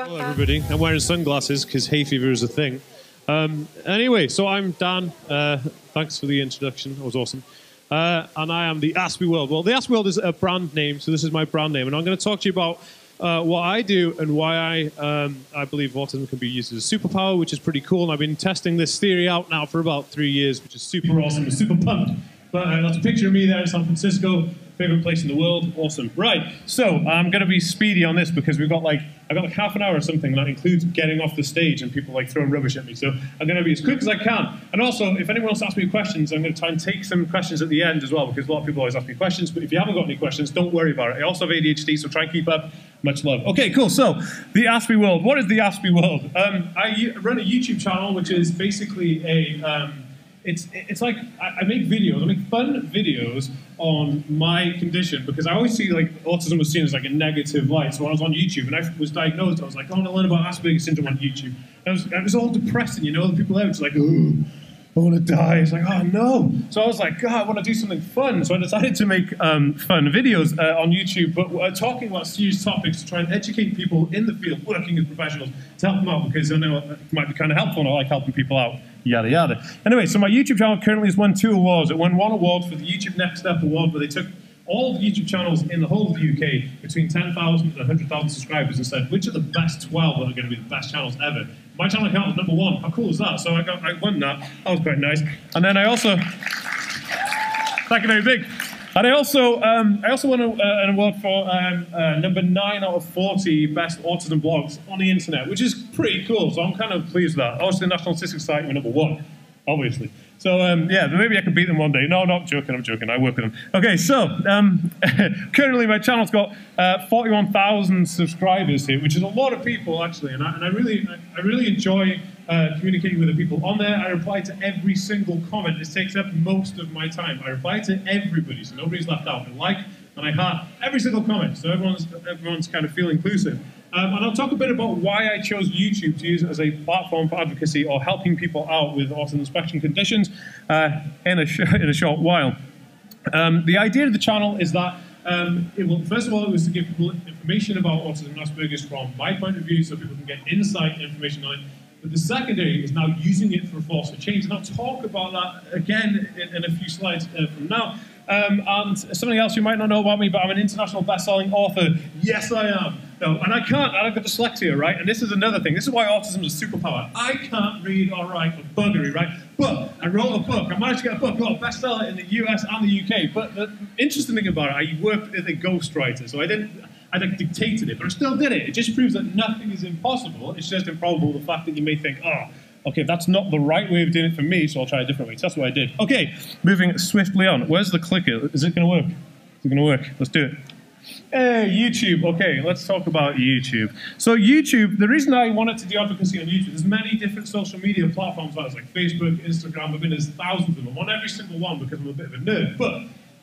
Hello, everybody. I'm wearing sunglasses because hay fever is a thing. Um, anyway, so I'm Dan. Uh, thanks for the introduction. That was awesome. Uh, and I am the Aspie World. Well, the Aspie World is a brand name, so this is my brand name. And I'm going to talk to you about uh, what I do and why I, um, I believe autism can be used as a superpower, which is pretty cool. And I've been testing this theory out now for about three years, which is super awesome. I'm super pumped. But uh, that's a picture of me there in San Francisco favorite place in the world. Awesome. Right. So I'm going to be speedy on this because we've got like I've got like half an hour or something, and that includes getting off the stage and people like throwing rubbish at me. So I'm going to be as quick as I can. And also, if anyone else asks me questions, I'm going to try and take some questions at the end as well because a lot of people always ask me questions. But if you haven't got any questions, don't worry about it. I also have ADHD, so try and keep up. Much love. Okay, cool. So the Aspie world. What is the Aspie world? Um, I run a YouTube channel, which is basically a um, it's it's like I, I, make videos, I make fun videos on my condition because I always see like autism was seen as like a negative light. So when I was on YouTube and I was diagnosed, I was like, oh, I want to learn about Asperger's syndrome on YouTube. And it was, it was all depressing, you know. The people there, it's like, I want to die. It's like, oh no. So I was like, God, I want to do something fun. So I decided to make um, fun videos uh, on YouTube, but uh, talking about serious topics to try and educate people in the field, working as professionals, to help them out because I know it might be kind of helpful and I like helping people out, yada yada. Anyway, so my YouTube channel currently has won two awards. It won one award for the YouTube Next Step Award, where they took all the YouTube channels in the whole of the UK between 10,000 and 100,000 subscribers and said, which are the best 12 that are going to be the best channels ever? My channel account was number one. How cool is that? So I, got, I won that. That was quite nice. And then I also, thank you very big. And I also, um, I also won a, uh, an award for um, uh, number nine out of 40 best autism blogs on the internet, which is pretty cool. So I'm kind of pleased with that. Also, the National Autistic Society were number one, obviously. So um, yeah, maybe I can beat them one day. No, not joking. I'm joking. I work with them. Okay, so um, currently my channel's got uh, 41,000 subscribers here, which is a lot of people actually, and I, and I really, I really enjoy uh, communicating with the people on there. I reply to every single comment. This takes up most of my time. I reply to everybody, so nobody's left out. I like and I heart every single comment, so everyone's everyone's kind of feel inclusive. Um, and I'll talk a bit about why I chose YouTube to use as a platform for advocacy or helping people out with autism spectrum conditions uh, in, a in a short while. Um, the idea of the channel is that um, will, first of all, it was to give people information about autism and Asperger's from my point of view so people can get insight and information on it. But the secondary is now using it for a force for change. And I'll talk about that again in, in a few slides uh, from now. Um, and something else you might not know about me, but I'm an international best-selling author. Yes, I am. No, and I can't. I've got dyslexia, right? And this is another thing. This is why autism is a superpower. I can't read or write or buggery, right? But I wrote a book. I managed to get a book got a bestseller in the US and the UK. But the interesting thing about it, I worked as a ghostwriter, so I didn't. I like dictated it, but I still did it. It just proves that nothing is impossible. It's just improbable the fact that you may think, oh, okay, that's not the right way of doing it for me, so I'll try a different way. So that's what I did. Okay, moving swiftly on. Where's the clicker? Is it going to work? Is it going to work? Let's do it. Hey, YouTube. Okay, let's talk about YouTube. So YouTube, the reason I wanted to do advocacy on YouTube, there's many different social media platforms, like Facebook, Instagram, I mean, there's thousands of them. On every single one because I'm a bit of a nerd. But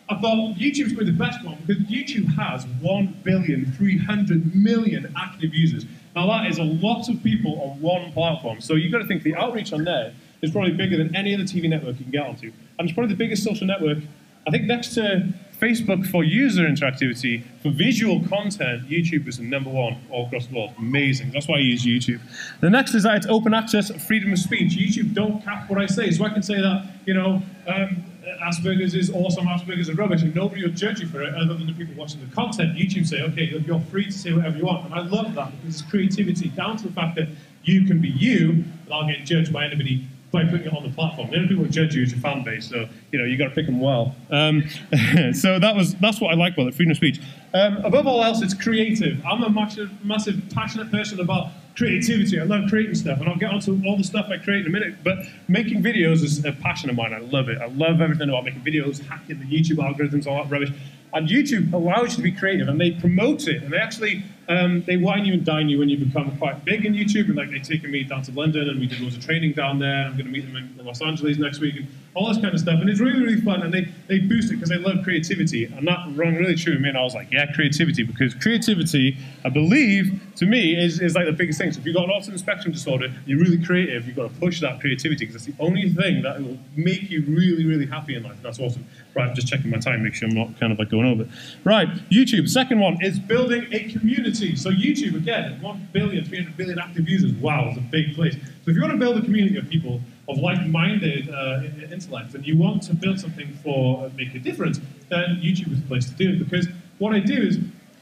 I thought YouTube's probably the best one because YouTube has 1 billion, 300 million active users. Now that is a lot of people on one platform. So you've got to think the outreach on there is probably bigger than any other TV network you can get onto. And it's probably the biggest social network, I think next to Facebook for user interactivity, for visual content, YouTube is the number one all across the world. Amazing. That's why I use YouTube. The next is that it's open access, freedom of speech. YouTube don't cap what I say. So I can say that, you know, um, Asperger's is awesome, Asperger's is rubbish, and nobody will judge you for it other than the people watching the content. YouTube say, okay, you're free to say whatever you want. And I love that because it's creativity down to the fact that you can be you, without getting judged by anybody by putting it on the platform. The only people who judge you is your fan base, so you know you got to pick them well. Um, so that was that's what I like about it, freedom of speech. Um, above all else, it's creative. I'm a massive, massive, passionate person about creativity. I love creating stuff, and I'll get onto all the stuff I create in a minute. But making videos is a passion of mine. I love it. I love everything about making videos, hacking the YouTube algorithms, all that rubbish. And YouTube allows you to be creative, and they promote it, and they actually um, they wine you and dine you when you become quite big in YouTube. And like they've taken me down to London, and we did loads of training down there. I'm going to meet them in Los Angeles next week, and all this kind of stuff. And it's really really fun, and they they boost it because they love creativity, and that rang really true with me. And I was like, yeah, creativity, because creativity, I believe, to me, is, is like the biggest thing. So if you've got an autism spectrum disorder, you're really creative. You've got to push that creativity because that's the only thing that will make you really really happy in life. That's awesome. Right, I'm just checking my time, make sure I'm not kind of like going over. Right, YouTube. Second one is building a community community. So YouTube, again, 1 billion, 300 billion active users. Wow, it's a big place. So if you want to build a community of people of like-minded uh, and you want to build something for uh, make a difference, then YouTube is the place to do it. Because what I do is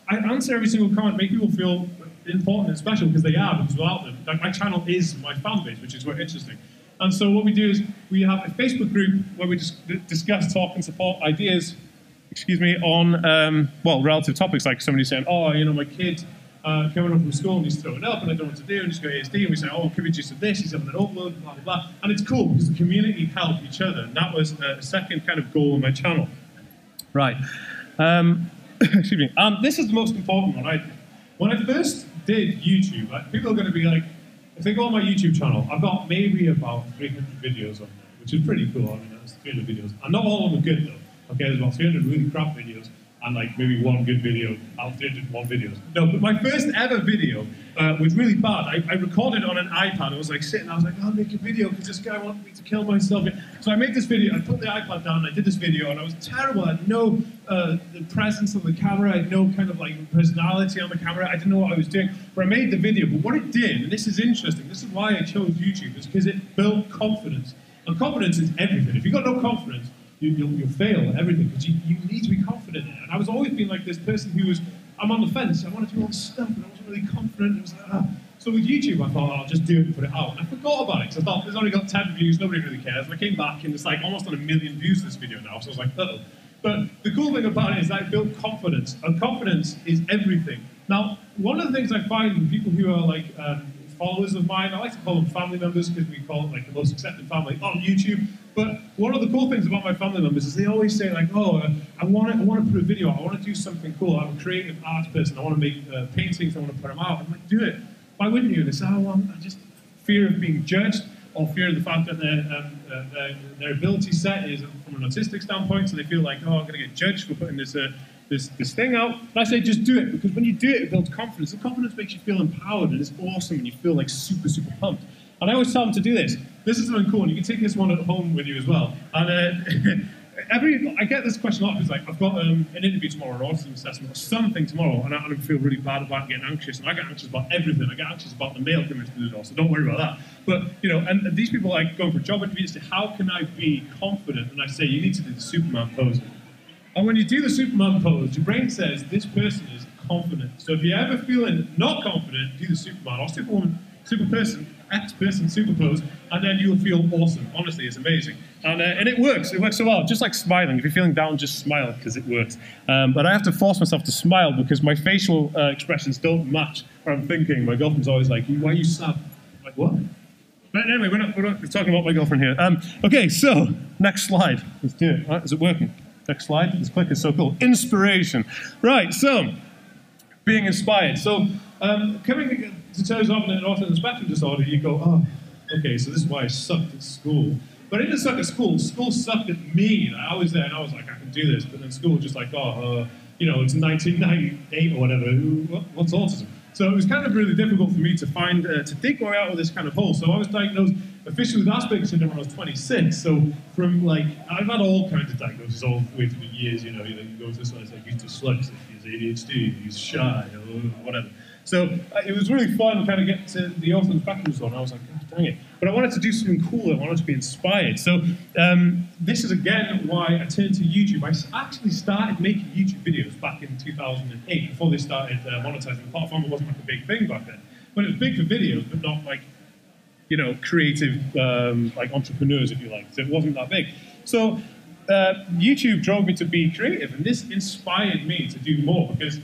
I answer every single comment, make people feel important and special because they are, because without them, like my channel is my fan base, which is very interesting. And so what we do is we have a Facebook group where we just discuss, talk, and support ideas, excuse me, on, um, well, relative topics, like somebody saying, oh, you know, my kid uh, coming up from school and he's throwing up and I don't know what to do, and he's got ASD, and we say, oh, could we just do this, he's having an upload, blah, blah, blah. And it's cool because the community help each other, and that was a second kind of goal on my channel. Right. Um, excuse me. Um, this is the most important one, I. When I first did YouTube, like, people are going to be like, if they go on my YouTube channel, I've got maybe about 300 videos on there, which is pretty cool. I mean, that's 300 videos. And not all of them are good, though. Okay, there's about 300 really crap videos and like maybe one good video out of 301 videos. No, but my first ever video uh, was really bad. I, I, recorded on an iPad. I was like sitting, I was like, I'll make a video because this guy wanted me to kill myself. So I made this video, I put the iPad down, I did this video, and I was terrible. I had no uh, the presence of the camera, I had no kind of like personality on the camera, I didn't know what I was doing. But I made the video, but what it did, and this is interesting, this is why I chose YouTube, is because it built confidence. And confidence is everything. If you've got no confidence, you, will you'll fail at everything because you, you need to be confident. And I was always being like this person who was, I'm on the fence, I want to do all stuff, and I wasn't really confident. It was like, ah. So with YouTube, I thought, oh, I'll just do it and put it out. And I forgot about it because I thought, there's only got 10 views, nobody really cares. And I came back and it's like almost on a million views this video now. So I was like. But the cool thing about it is that I built confidence, and confidence is everything. Now, one of the things I find with people who are like um, followers of mine, I like to call them family members because we call it like the most accepted family on YouTube. But one of the cool things about my family members is they always say like, oh, uh, I want to, I want to put a video. I want to do something cool. I'm a creative art person. I want to make uh, paintings. I want to put them out. I'm like, do it. Why wouldn't you? And they say, oh, well, I just fear of being judged or fear of the fact that their, um, uh, their, their, ability set is from an autistic standpoint, so they feel like, oh, I'm going to get judged for putting this, uh, this, this thing out. And I say, just do it, because when you do it, it builds confidence, and confidence makes you feel empowered, and it's awesome, and you feel like super, super pumped. And I always tell them to do this. This is something cool, and you can take this one at home with you as well. And uh, every, I get this question a lot. It's like, I've got um, an interview tomorrow, an autism assessment, or something tomorrow, and I, I, feel really bad about getting anxious. And I get anxious about everything. I get anxious about the mail coming through the door, so don't worry about that. But, you know, and these people like going for job interviews, how can I be confident? And I say, you need to do the Superman pose. And when you do the Superman pose, your brain says, this person is confident. So if you're ever feeling not confident, do the Superman or Superwoman, super person, X person super pose, and then you'll feel awesome. Honestly, it's amazing. And, uh, and it works. It works so well. Just like smiling. If you're feeling down, just smile because it works. Um, but I have to force myself to smile because my facial uh, expressions don't match what I'm thinking. My girlfriend's always like, why are you sad? I'm like, what? But anyway, we're not, we're not talking about my girlfriend here. Um, okay, so next slide. Let's do it. Right, is it working? Next slide. This click is so cool. Inspiration. Right, so being inspired. So um, coming to terms often of an autism spectrum disorder, you go, oh, okay, so this is why I sucked at school. But I didn't suck at school. School sucked at me. I was there and I was like, I can do this. But then school was just like, oh, uh, you know, it's 1998 or whatever. What's autism? So it was kind of really difficult for me to find, uh, to dig my way out of this kind of hole. So I was diagnosed officially with Asperger's syndrome when I was 26. So from like, I've had all kinds of diagnoses all the way through the years. You know, you, go to this one, it's like he's dyslexic, he's ADHD, he's shy, or whatever. So uh, it was really fun kind of get to the autism spectrum disorder. I was like, God dang it. But I wanted to do something cool. I wanted to be inspired. So um, this is again why I turned to YouTube. I actually started making YouTube videos back in 2008 before they started uh, monetizing the platform. It wasn't like a big thing back then. But it was big for videos, but not like, you know, creative, um, like entrepreneurs, if you like. So it wasn't that big. So uh, YouTube drove me to be creative, and this inspired me to do more because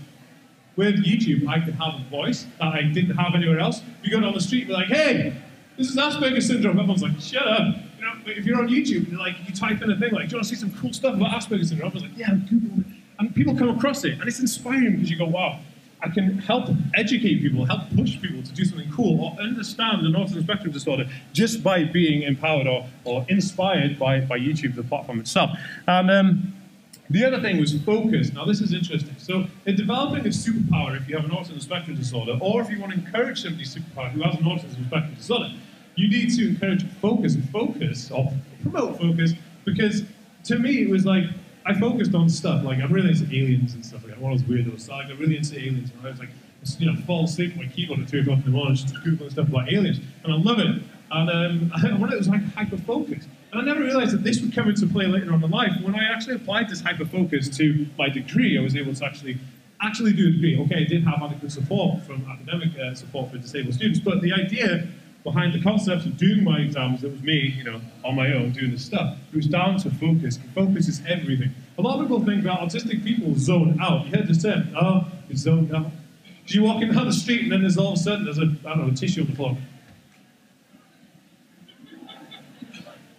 with YouTube, I could have a voice that I didn't have anywhere else. You go down the street, be like, hey, this is Asperger's syndrome. Everyone's like, shut up. You know, if you're on YouTube and like you type in a thing like, do you want to see some cool stuff about Asperger's syndrome? Everyone's like, yeah, Google it. And people come across it, and it's inspiring because you go, wow, I can help educate people, help push people to do something cool or understand an autism spectrum disorder just by being empowered or, or inspired by, by YouTube, the platform itself. And um, the other thing was focus. Now, this is interesting. So, in developing a superpower, if you have an autism spectrum disorder, or if you want to encourage somebody's superpower who has an autism spectrum disorder, you need to encourage focus and focus, or promote focus, because to me, it was like, I focused on stuff, like I'm really into aliens and stuff like that. One of those weirdos. So like, I'm really into aliens. And I was like, you know, fall asleep on my keyboard at 2 o'clock in the morning just Googling stuff about aliens. And I love it. And um, I wanted it was like hyper focus. And I never realized that this would come into play later on in life. When I actually applied this hyper focus to my degree, I was able to actually actually do a degree. Okay, I did have adequate support from academic uh, support for disabled students, but the idea behind the concept of doing my exams, it was me, you know, on my own doing this stuff. It was down to focus. Focus is everything. A lot of people think that autistic people zone out. You heard this term, oh, you zoned out. You're walking down the street and then there's all of a sudden there's a, I don't know, a tissue on the floor.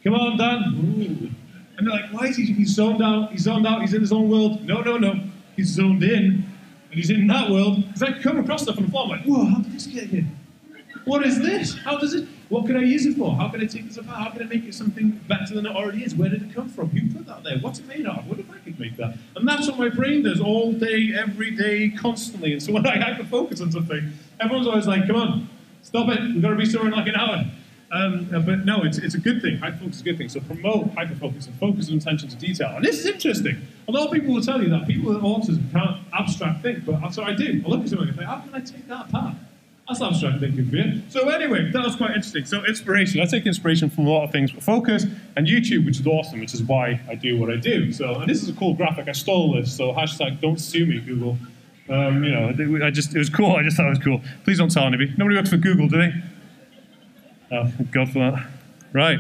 Come on, Dan. Ooh. And they're like, why is he, he's zoned out, he's zoned out, he's in his own world. No, no, no, he's zoned in, and he's in that world. Because I come across stuff on the floor, I'm like, whoa, how did this get here? What is this? How does it, what can I use it for? How can I take this apart? How can I make it something better than it already is? Where did it come from? Who put that there? What's it made of? What if I could make that? And that's what my brain does all day, every day, constantly. And so when I hyper focus on something, everyone's always like, come on, stop it. We've got to be somewhere in like an hour. Um, uh, but no, it's, it's a good thing. Hyperfocus is a good thing. So promote hyperfocus and focus and attention to detail. And this is interesting. A lot of people will tell you that people with autism can't abstract think, but that's what I do. I look at something and I think, how can I take that apart? That's abstract thinking for you. So anyway, that was quite interesting. So inspiration. I take inspiration from a lot of things, but focus and YouTube, which is awesome, which is why I do what I do. So and this is a cool graphic. I stole this. So hashtag don't sue me, Google. Um, you know, I just it was cool. I just thought it was cool. Please don't tell anybody. Nobody works for Google, do they? Oh, God for that. Right.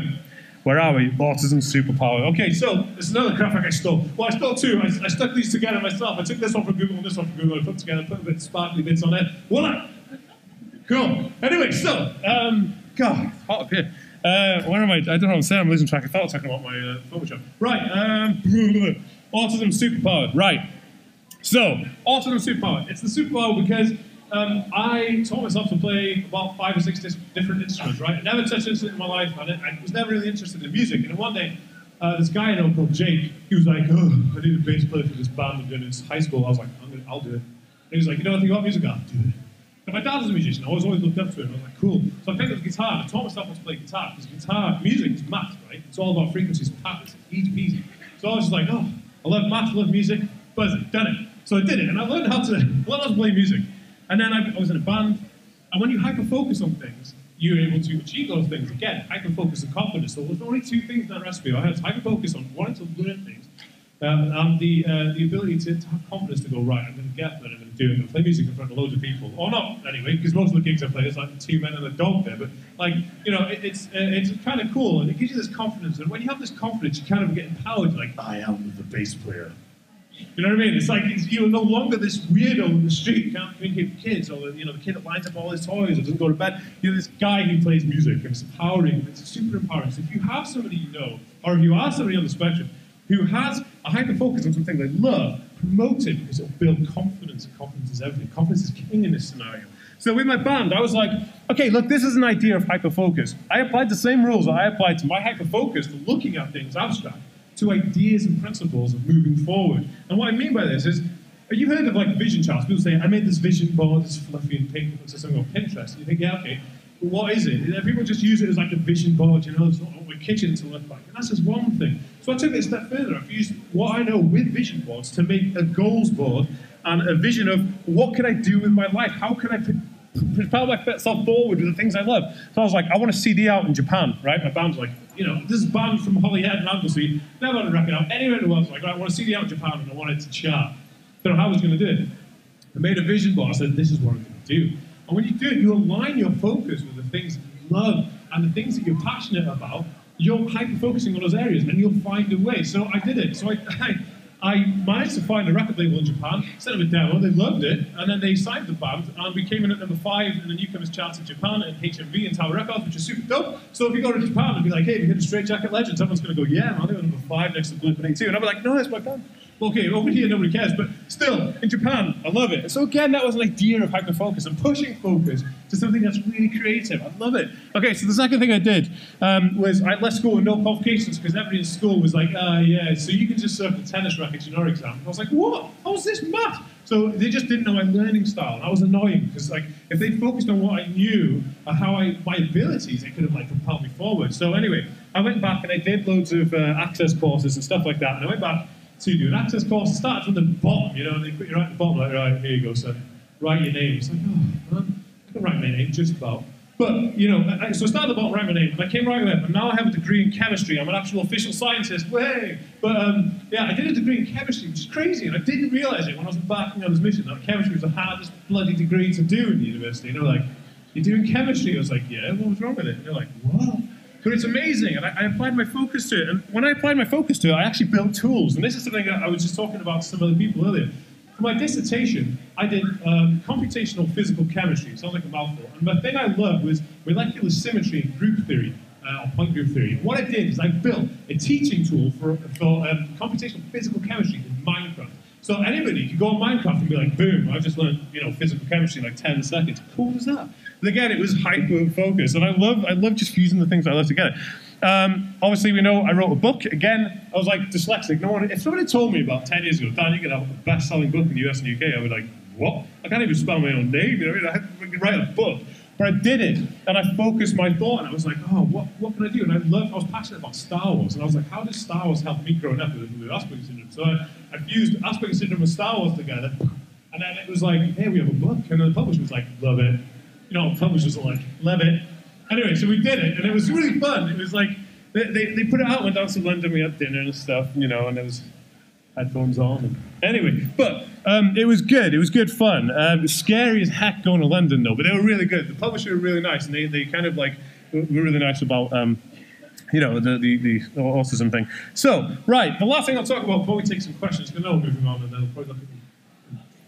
Where are we? Autism superpower. Okay, so is another graphic I stole. Well, I stole two. I, I, stuck these together myself. I took this one from Google and this one from Google. I put together, put a bit sparkly bits on it. Voila! Cool. Anyway, so, um, God, hot up here. Uh, where am I? I don't know what I'm saying. I'm losing track of thought I was talking about my uh, Photoshop. Right. Um, autism superpower. Right. So, autism superpower. It's the superpower because um, I taught myself to play about five or six different instruments, right? I never touched an instrument in my life, and I was never really interested in music. And one day, uh, this guy I know called Jake, he was like, oh, I need a bass player for this band I'm doing in high school. I was like, gonna, I'll do it. And he was like, you know what anything about music? I'll do it. And my dad was a musician. I was always looked up to him. I was like, cool. So I picked up guitar I taught myself how to play guitar because guitar music is math, right? It's all about frequencies patterns. Easy peasy. So I was just like, oh, I love math, I love music. Buzz it, done it. So I did it, and I learned how to learn how to play music. And then I, I was in a band, and when you hyper focus on things, you're able to achieve those things. Again, hyper focus and confidence. So there's only two things in that recipe. I had hyper focus on wanting to learn things, um, and the, uh, the ability to, to, have confidence to go, right, I'm going to get that, I'm do it, I'm going to play music in front of loads of people. Or not, anyway, because most of the gigs I play, it's like two men and a dog there. But, like, you know, it, it's, uh, it's kind of cool, and it gives you this confidence. And when you have this confidence, you kind of get empowered, like, I am the bass player. You know what I mean? It's like it's, you're no longer this weirdo in the street who can't communicate with kids, or you know the kid that lines up all his toys or doesn't go to bed. You're this guy who plays music, and it's empowering. It's super empowering. So if you have somebody you know, or if you are somebody on the spectrum who has a hyper focus on something they love, promote it because it'll build confidence, and confidence is everything. Confidence is king in this scenario. So with my band, I was like, okay, look, this is an idea of hyper focus. I applied the same rules that I applied to my hyper focus to looking at things abstract to ideas and principles of moving forward. And what I mean by this is, have you heard of like vision charts? People say, I made this vision board, it's fluffy and pink, it's something on Pinterest. And you think, yeah, okay, but what is it? And people just use it as like a vision board, you know, it's not what my kitchen to look like. And that's just one thing. So I took it a step further. I've used what I know with vision boards to make a goals board and a vision of what can I do with my life? How can I propel myself forward with the things I love? So I was like, I want to CD out in Japan, right? My band's like, you know, this is band from Holyhead and Anglesey, never had a record out anywhere in the world. Was like, I want to CD out in Japan and I want it to chart. Don't know how I was going to do it. I made a vision board. I said, this is what I'm going to do. And when you do it, you align your focus with the things that you love and the things that you're passionate about. You're hyper focusing on those areas and you'll find a way. So I did it. So I, I I managed to find a record label in Japan, sent them a demo, they loved it, and then they signed the band, and we came in at number five in the newcomers charts in Japan and HMV and Tower Records, which is super dope. So if you go to Japan and be like, hey, you heard of Straight Jacket Legends? someone's going to go, yeah, man, they were number five next to Blink-182. And I'll be like, no, that's my band okay, over here nobody cares, but still, in Japan, I love it. So again, that was an idea of hyper-focus and pushing focus to something that's really creative. I love it. Okay, so the second thing I did um, was I left school with no qualifications because everybody in school was like, ah, uh, yeah, so you can just serve the tennis rackets in your exam. I was like, what? How is this math? So they just didn't know my learning style. And I was annoying because like if they focused on what I knew or how I my abilities, they could have like propelled me forward. So anyway, I went back and I did loads of uh, access courses and stuff like that. And I went back to do an access course, start from the bottom, you know, and they put you right at the bottom, like, right, here you go, son. write your name. It's like, oh, man, I can write my name just about. But, you know, I, so I started the bottom writing my name, and I came right away, and now I have a degree in chemistry. I'm an actual official scientist. Way! But, um, yeah, I did a degree in chemistry, which is crazy, and I didn't realize it when I was embarking on this mission, that chemistry was the hardest bloody degree to do in university. You know, like, you're doing chemistry. I was like, yeah, what was wrong with it? And they're like, what? But it's amazing, and I, I, applied my focus to it. And when I applied my focus to it, I actually built tools. And this is something I was just talking about to some other people earlier. For my dissertation, I did um, computational physical chemistry. Sounds like a mouthful. And the thing I loved was molecular symmetry and group theory, uh, or point group theory. What I did is I built a teaching tool for, for um, computational physical chemistry in Minecraft. So anybody could go on Minecraft and be like, boom, I've just learned, you know, physical chemistry in like 10 seconds. Cool as that. Again, it was hyper focused, and I love, I love just fusing the things I love together. Um, obviously, we know I wrote a book. Again, I was like dyslexic. No one, if somebody told me about 10 years ago, Dan, you could have a best-selling book in the US and UK, I would like, what? I can't even spell my own name. You know, I, mean? I had to write a book. But I did it, and I focused my thought, and I was like, oh, what, what can I do? And I loved, I was passionate about Star Wars, and I was like, how does Star Wars help me growing up with, with Asperger's syndrome? So I, I fused Asperger's syndrome with Star Wars together, and then it was like, hey, we have a book, and the publisher was like, love it. You know, publishers are like, love it. Anyway, so we did it, and it was really fun. It was like, they, they, they put it out, went down to London, we had dinner and stuff, you know, and it was headphones on. And, anyway, but um, it was good. It was good fun. Um, scary as heck going to London, though, but they were really good. The publisher were really nice, and they, they kind of like were really nice about. Um, you know, the, the, the autism thing. So, right, the last thing I'll talk about before we take some questions, because know we're moving on and then they'll probably look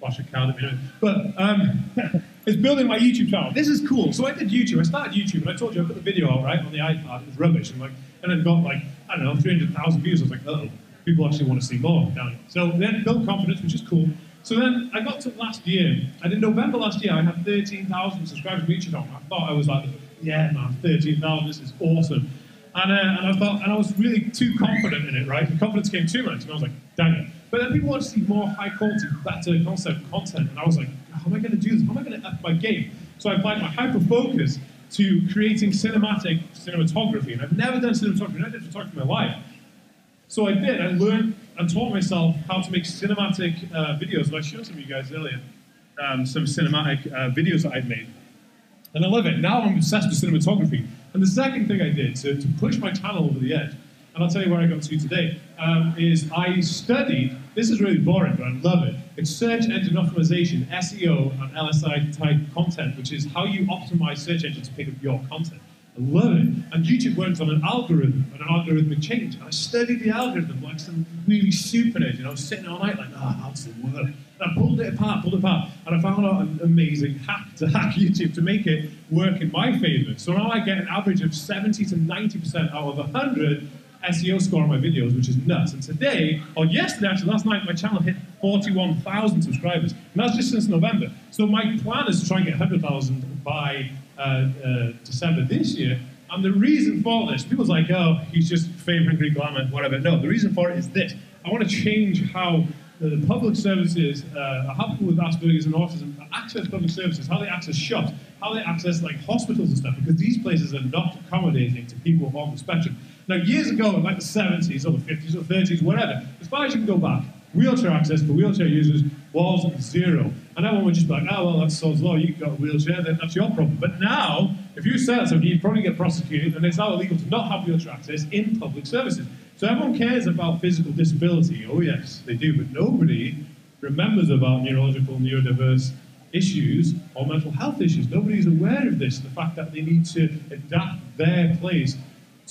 at card. But um, is building my YouTube channel. This is cool. So I did YouTube. I started YouTube, and I told you I put the video out, right, on the iPad. It was rubbish. And, like, and then got, like, I don't know, 300,000 views. I was like, oh people actually want to see more So then built confidence, which is cool. So then I got to last year, and in November last year, I had 13,000 subscribers to YouTube. I thought I was like, yeah, man, 13,000, this is awesome. And, uh, and I thought, and I was really too confident in it, right? The confidence came too much, and I was like, dang it. But then people want to see more high quality, better concept content, and I was like, how am I going to do this? How am I going to up my game? So I applied my hyper focus to creating cinematic cinematography, and I've never done cinematography, I've never done photography in my life. So I did. I learned and taught myself how to make cinematic uh, videos. And I showed some of you guys earlier um, some cinematic uh, videos that I've made. And I love it. Now I'm obsessed with cinematography. And the second thing I did to, to push my channel over the edge, and I'll tell you where I got to today, um, is I studied, this is really boring, but I love it. It's search engine optimization, SEO, and LSI type content, which is how you optimize search engines to pick up your content. I love it. And YouTube works on an algorithm, an algorithmic change. And I studied the algorithm like some really super nerd. Know, I was sitting all night like, ah, oh, does it work? And I pulled it apart, pulled it apart, and I found out an amazing hack to hack YouTube to make it work in my favor. So now I get an average of 70 to 90% out of 100 SEO score on my videos, which is nuts. And today, or yesterday actually, last night, my channel hit 41,000 subscribers. And that's just since November. So my plan is to try and get 100,000 by uh, uh, December this year. And the reason for this, people's like, oh, he's just fame hungry glamour, whatever. No, the reason for it is this. I want to change how the public services, uh, how people with Asperger's and autism access public services, how they access shops, how they access like hospitals and stuff, because these places are not accommodating to people on the spectrum. Now, years ago, in like the 70s or the 50s or 30s, whatever, as far as you can go back, wheelchair access for wheelchair users was zero. And everyone would just be like, oh, well, that's Sod's Law, you've got a wheelchair, then that's your problem. But now, if you said something, you'd probably get prosecuted, and it's now illegal to not have wheelchair access in public services. So everyone cares about physical disability. Oh, yes, they do, but nobody remembers about neurological, neurodiverse issues or mental health issues. Nobody's aware of this, the fact that they need to adapt their place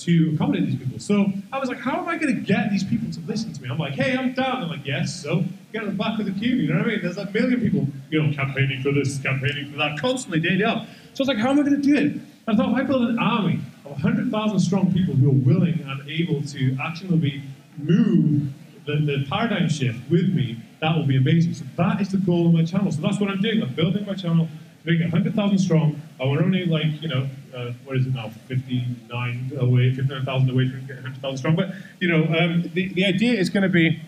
to accommodate these people. So I was like, how am I going to get these people to listen to me? I'm like, hey, I'm down. They're like, yes, so get in the back of the queue. You know what I mean? There's a million people, you know, campaigning for this, campaigning for that, constantly day up. So I was like, how am I going to do it? I thought, if I build an army of 100,000 strong people who are willing and able to actually move the, the paradigm shift with me, that will be amazing. So that is the goal of my channel. So that's what I'm doing. I'm building my channel to make it 100,000 strong. I want only like, you know, uh, what is it now, 59 away, 59,000 away from getting 100,000 strong. But, you know, um, the, the idea is going to be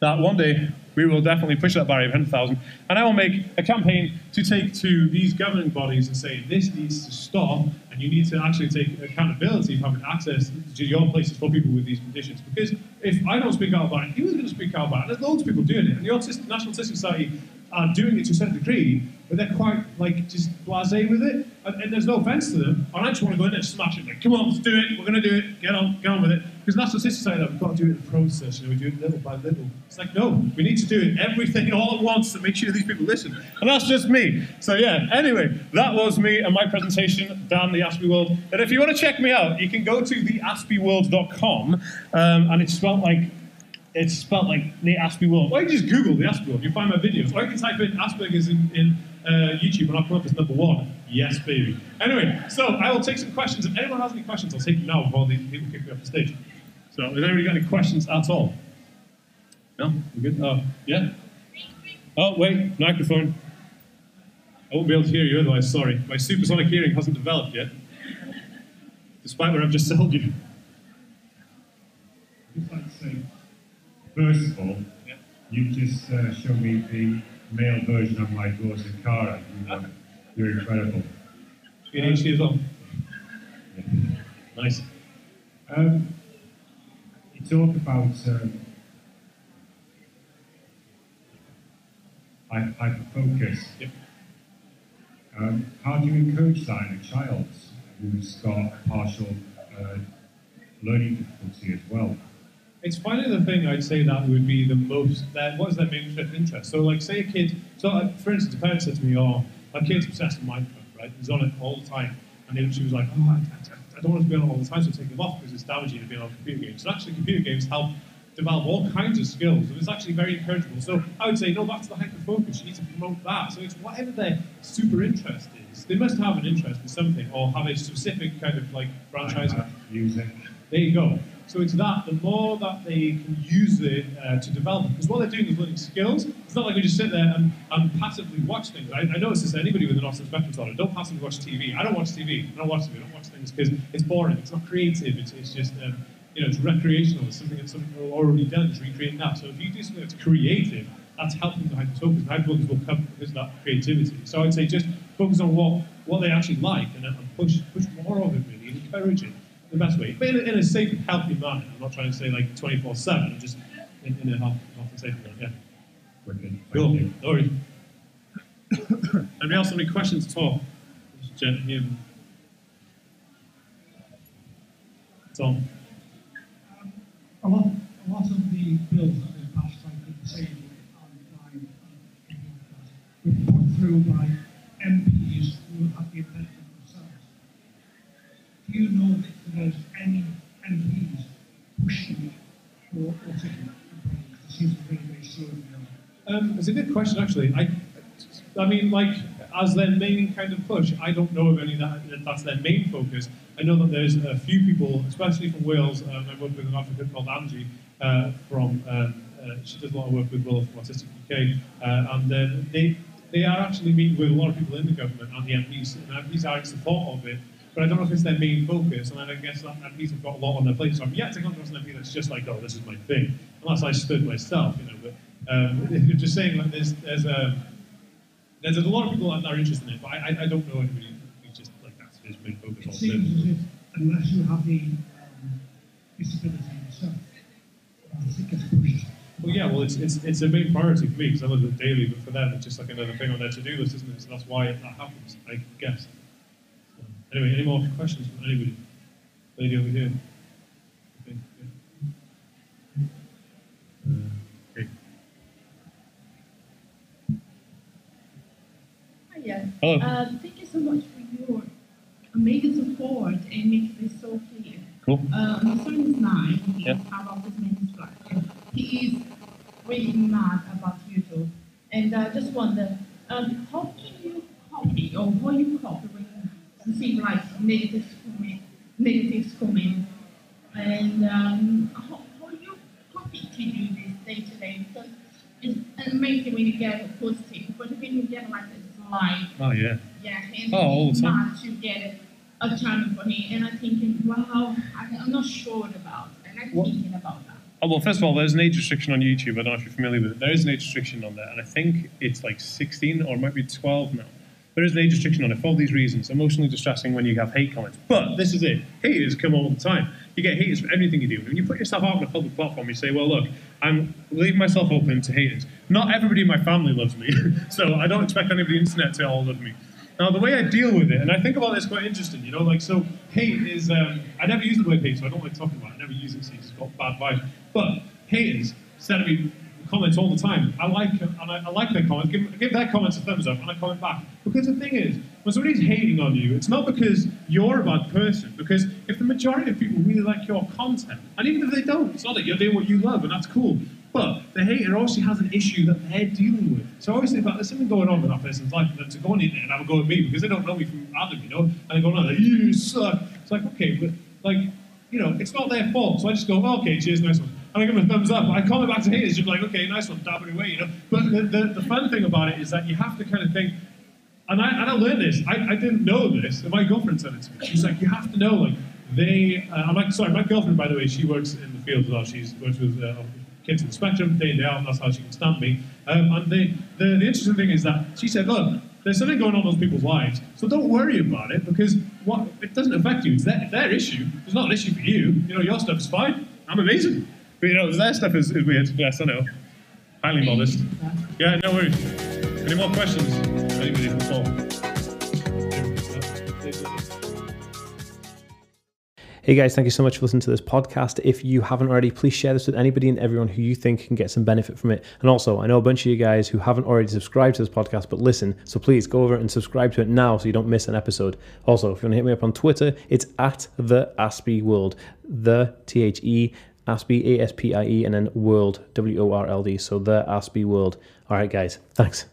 that one day we will definitely push that barrier of 100,000. And I will make a campaign to take to these governing bodies and say, this needs to stop, and you need to actually take accountability of having access to your places for people with these conditions. Because if I don't speak out about it, who's going to speak out about it? There's loads of people doing it. And the Autistic, National Autistic Society are doing it to a certain degree, but they're quite like just blasé with it, and, and there's no offense to them. And I just want to go in there and smash it. Like, come on, let's do it. We're gonna do it. Get on, get on with it. Because National Sister say that we've got to do it in the process. You know, we do it little by little. It's like no, we need to do it everything all at once to make sure these people listen. And that's just me. So yeah. Anyway, that was me and my presentation down the Aspie World. And if you want to check me out, you can go to theaspieworld.com, um, and it's spelled like it's spelled like the Aspie World. Or you just Google the Aspie World, you find my videos. Or you can type in Asperger's in, in uh, YouTube and I'll come up as number one. Yes, baby. Anyway, so I will take some questions. If anyone has any questions, I'll take them now before the people kick me off the stage. So, has anybody got any questions at all? No? We good? Oh, yeah? Oh, wait, microphone. I won't be able to hear you otherwise, sorry. My supersonic hearing hasn't developed yet, despite what I've just told you. just like to say, first of all, Yeah. you just uh, showed me the male version of my daughter Cara. You, uh, you're incredible. As well. Nice. Um, you talk about um, hy- hyperfocus. Yep. Um, how do you encourage that in a child who's got partial uh, learning difficulty as well? It's finding the thing I'd say that would be the most. That what is their main interest? So, like, say a kid. So, uh, for instance, a parent said to me, "Oh, my kid's obsessed with Minecraft, right? He's on it all the time." And then she was like, "Oh, I, I, I don't want to be on it all the time, so take him off because it's damaging to be on computer games." So, actually, computer games help develop all kinds of skills, and it's actually very encourageable. So, I would say, no, to the hyper focus. You need to promote that. So, it's whatever their super interest is. They must have an interest in something, or have a specific kind of like franchise. Music. There you go. So it's that, the more that they can use it uh, to develop, because what they're doing is learning skills. It's not like we just sit there and, and passively watch things. I, I notice this, anybody with an autism spectrum disorder, don't passively watch TV. I don't watch TV. I don't watch TV. I don't watch things because it's boring. It's not creative. It's, it's just, um, you know, it's recreational. It's something that something we've already done. It's recreating that. So if you do something that's creative, that's helping the hyperfocus. And hyperfocus will come because of that creativity. So I'd say just focus on what, what they actually like and, then push, push more of it, really, and encourage it the best way, but in a, in a safe healthy manner. I'm not trying to say like 24 7, just in, in a healthy, healthy safe way. Yeah. Wicked. Thank Cool. you. No worries. Anybody else have any questions at all? Jen, here. Tom. Um, a lot, a lot of the bills that have been passed by the disabled and by uh, were put through by MPs who have the impediment themselves. Do you know if there's any MPs pushing for autism? It seems to be very, very slow now. Um, it's a good question, actually. I, I mean, like, as their main kind of push, I don't know of any that that that's their main focus. I know that there's a few people, especially from Wales. Um, I work with an advocate called Angie uh, from. Um, uh, she does a lot of work with Will from Autistic UK, uh, and um, they they are actually meeting with a lot of people in the government and the MPs, and MPs are in support of it. But I don't know if it's their main focus, and I guess that MPs have got a lot on their plate. So I'm yet to come across an MP that's just like, oh, this is my thing, unless I stood myself, you know. But um, just saying, like, there's there's a there's a lot of people that are interested in it, but I, I, I don't know anybody who's just like that's his main focus. It all the seems as if unless you have the um, disability yourself, uh, it gets pushed. Well, yeah, well, it's, it's, it's a main priority for me because I live it daily, but for them, it's just like another thing on their to-do list, isn't it? So that's why that happens, I guess. So, anyway, any more questions from anybody? Lady over here. Okay, yeah. Uh, Hiya. Hello. Um, thank you so much for your amazing support and making this so clear. Cool. Uh, my son is nine. He Yeah. has autism spectrum. He is really mad about YouTube. And I just wonder, um, how can you copy or how you copy when you see like negative comment, negative comment, and um, how, how you copy to do this day to day? Because it's amazing when you get a positive, but when you get like this like Oh, yeah. yeah, and Oh, all the time. to get a channel for him. And I'm thinking, wow, I'm not sure about it. And I'm What- thinking about that. Oh, well, first of all, there's an age restriction on YouTube. I don't know if you're familiar with it. There is an age restriction on that, and I think it's like 16 or it might be 12 now. there is an age restriction on it for all these reasons. Emotionally distressing when you have hate comments. But this is it. Hate Haters come all the time. You get haters for everything you do. When you put yourself out on a public platform, you say, well, look, I'm leaving myself open to haters. Not everybody in my family loves me, so I don't expect anybody on the internet to all love me. Now, the way I deal with it, and I think about this quite interesting, you know, like, so hate is, um, I never use the word hate, so I don't like talking about it. I never use it, so it's got bad vibes. But haters send me comments all the time. I like and I, I like their comments. Give, give their comments a thumbs up, and I comment back. Because the thing is, when somebody's hating on you, it's not because you're a bad person. Because if the majority of people really like your content, and even if they don't, it's not that you're doing what you love, and that's cool. But the hater also has an issue that they're dealing with. So think about there's something going on with that person's life, and to go on the and have a go at me because they don't know me from Adam, you know, and they go on like, you suck. It's like okay, but like you know, it's not their fault. So I just go, oh, okay, cheers, nice one. And I give them a thumbs up. I comment back to haters, just like, okay, nice one, dab it away, you know. But the, the, the fun thing about it is that you have to kind of think, and I, and I learned this. I, I didn't know this. And my girlfriend said it to me. She's like, you have to know, like, they. Uh, I'm like, sorry, my girlfriend, by the way, she works in the field as well. She's works with uh, kids on the spectrum day in day out. and That's how she can stand me. Um, and the, the the interesting thing is that she said, look, there's something going on in those people's lives, so don't worry about it because what it doesn't affect you. It's their, their issue. It's not an issue for you. You know, your stuff is fine. I'm amazing. But you know, that stuff is, is weird. Yes, I know. Highly modest. Yeah, no worries. Any more questions? Anybody from Hey guys, thank you so much for listening to this podcast. If you haven't already, please share this with anybody and everyone who you think can get some benefit from it. And also, I know a bunch of you guys who haven't already subscribed to this podcast but listen, so please go over and subscribe to it now so you don't miss an episode. Also, if you want to hit me up on Twitter, it's at the Aspie World, the T H E Aspie A S P I E, and then World W O R L D. So the Aspie World. All right, guys, thanks.